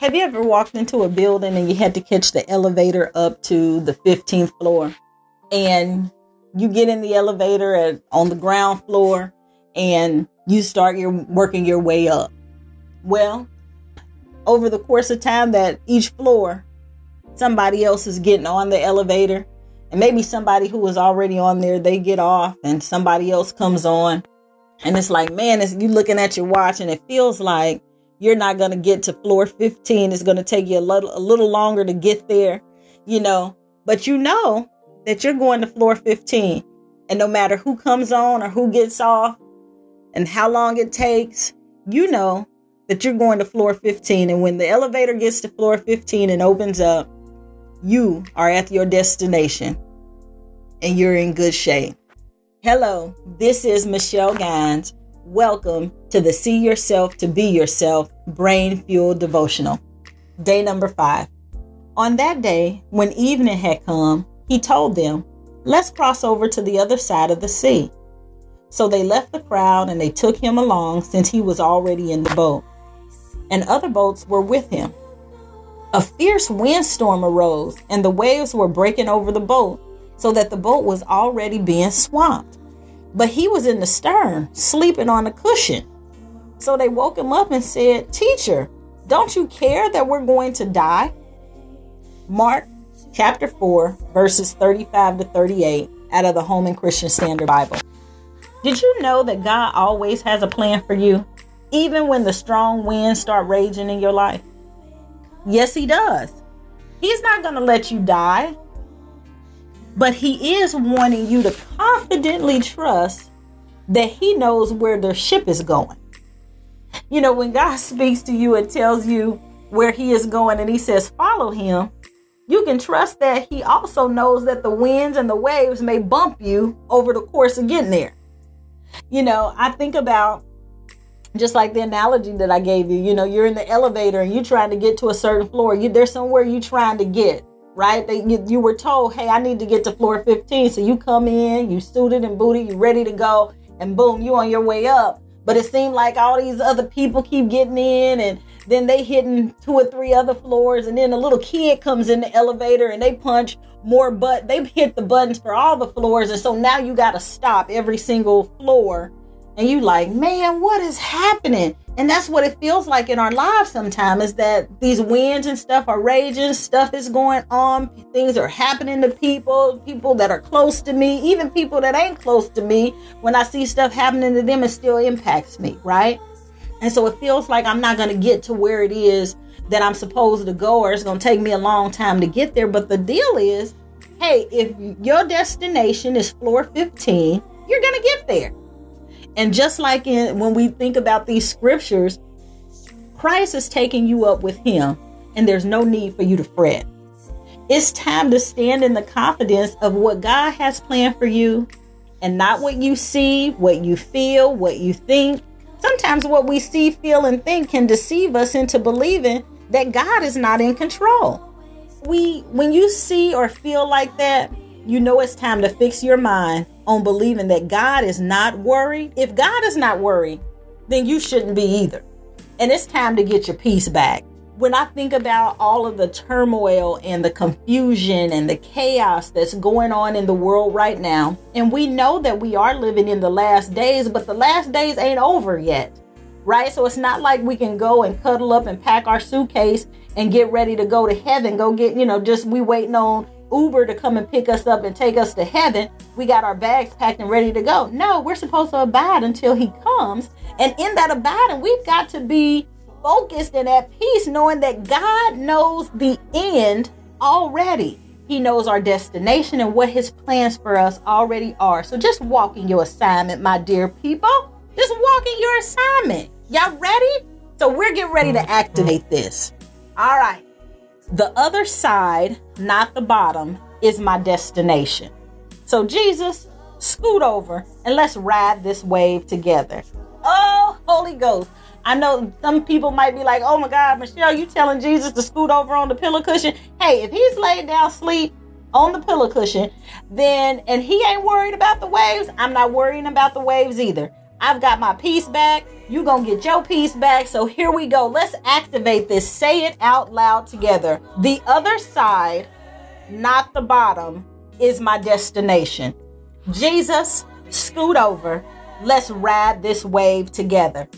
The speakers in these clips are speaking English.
Have you ever walked into a building and you had to catch the elevator up to the 15th floor? And you get in the elevator at, on the ground floor and you start your working your way up. Well, over the course of time that each floor somebody else is getting on the elevator and maybe somebody who was already on there they get off and somebody else comes on and it's like man it's you looking at your watch and it feels like you're not going to get to floor 15 it's going to take you a little a little longer to get there you know? But you know that you're going to floor 15 and no matter who comes on or who gets off and how long it takes you know that you're going to floor 15 and when the elevator gets to floor 15 and opens up you are at your destination and you're in good shape. Hello this is michelle gines Welcome to the See Yourself to Be Yourself Brain Fuel Devotional. Day number five. On that day, when evening had come, he told them, Let's cross over to the other side of the sea. So they left the crowd and they took him along since he was already in the boat. And other boats were with him. A fierce windstorm arose and the waves were breaking over the boat so that the boat was already being swamped but he was in the stern, sleeping on a cushion. So they woke him up and said, Teacher, don't you care that we're going to die? Mark chapter 4, verses 35 to 38 out of the Holman Christian Standard Bible. Did you know that God always has a plan for you, even when the strong winds start raging in your life? Yes, He does. He's not going to let you die but he is wanting you to confidently trust that he knows where the ship is going. You know, when God speaks to you and tells you where he is going and he says, follow him, you can trust that he also knows that the winds and the waves may bump you over the course of getting there. You know, I think about just like the analogy that I gave you, you know, you're in the elevator and you're trying to get to a certain floor. You there's somewhere you're trying to get right? That you, you were told, hey, I need to get to floor 15. So you come in, you suited and booted, you ready to go, and boom, you on your way up. But it seemed like all these other people keep getting in and then they hitting two or three other floors and then a little kid comes in the elevator and they punch more but they hit the buttons for all the floors and so now you got to stop every single floor and you like man what is happening and that's what it feels like in our lives sometimes is that these winds and stuff are raging stuff is going on things are happening to people people that are close to me even people that ain't close to me when i see stuff happening to them it still impacts me right? And so it feels like i'm not going to get to where it is that i'm supposed to go or it's going to take me a long time to get there. But the deal is hey if your destination is floor 15 you're going to get there and just like in when we think about these scriptures, Christ is taking you up with him, and there's no need for you to fret. It's time to stand in the confidence of what God has planned for you and not what you see, what you feel, what you think. Sometimes what we see, feel, and think can deceive us into believing that God is not in control. We when you see or feel like that, you know it's time to fix your mind on believing that God is not worried. If God is not worried, then you shouldn't be either. And it's time to get your peace back. When I think about all of the turmoil and the confusion and the chaos that's going on in the world right now, and we know that we are living in the last days, but the last days ain't over yet, right? So it's not like we can go and cuddle up and pack our suitcase and get ready to go to heaven, go get, you know, just we waiting on Uber to come and pick us up and take us to heaven. We got our bags packed and ready to go. No, we're supposed to abide until he comes. And in that abiding, we've got to be focused and at peace, knowing that God knows the end already. He knows our destination and what his plans for us already are. So just walk in your assignment, my dear people. Just walk in your assignment. Y'all ready? So we're getting ready to mm-hmm. activate this. All right. The other side, not the bottom, is my destination. So, Jesus, scoot over and let's ride this wave together. Oh, Holy Ghost. I know some people might be like, oh my God, Michelle, you telling Jesus to scoot over on the pillow cushion? Hey, if he's laid down sleep on the pillow cushion, then, and he ain't worried about the waves, I'm not worrying about the waves either. I've got my peace back. You gonna get your peace back. So here we go. Let's activate this. Say it out loud together. The other side, not the bottom, is my destination. Jesus, scoot over. Let's ride this wave together.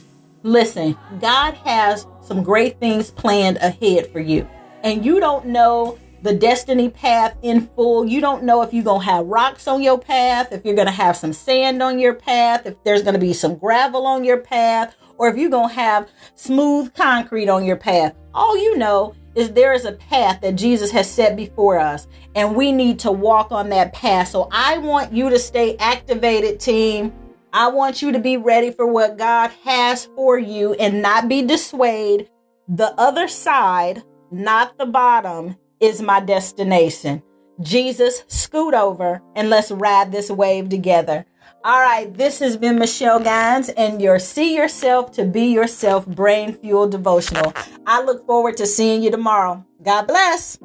Listen, God has some great things planned ahead for you. And you don't know the destiny path in full. You don't know if you're going to have rocks on your path, if you're going to have some sand on your path, if there's going to be some gravel on your path, or if you're going to have smooth concrete on your path. All you know is there is a path that Jesus has set before us, and we need to walk on that path. So I want you to stay activated, team. I want you to be ready for what God has for you and not be dissuaded. The other side, not the bottom, is my destination. Jesus, scoot over and let's ride this wave together. All right, this has been Michelle Gines and your See Yourself to Be Yourself Brain Fuel Devotional. I look forward to seeing you tomorrow. God bless.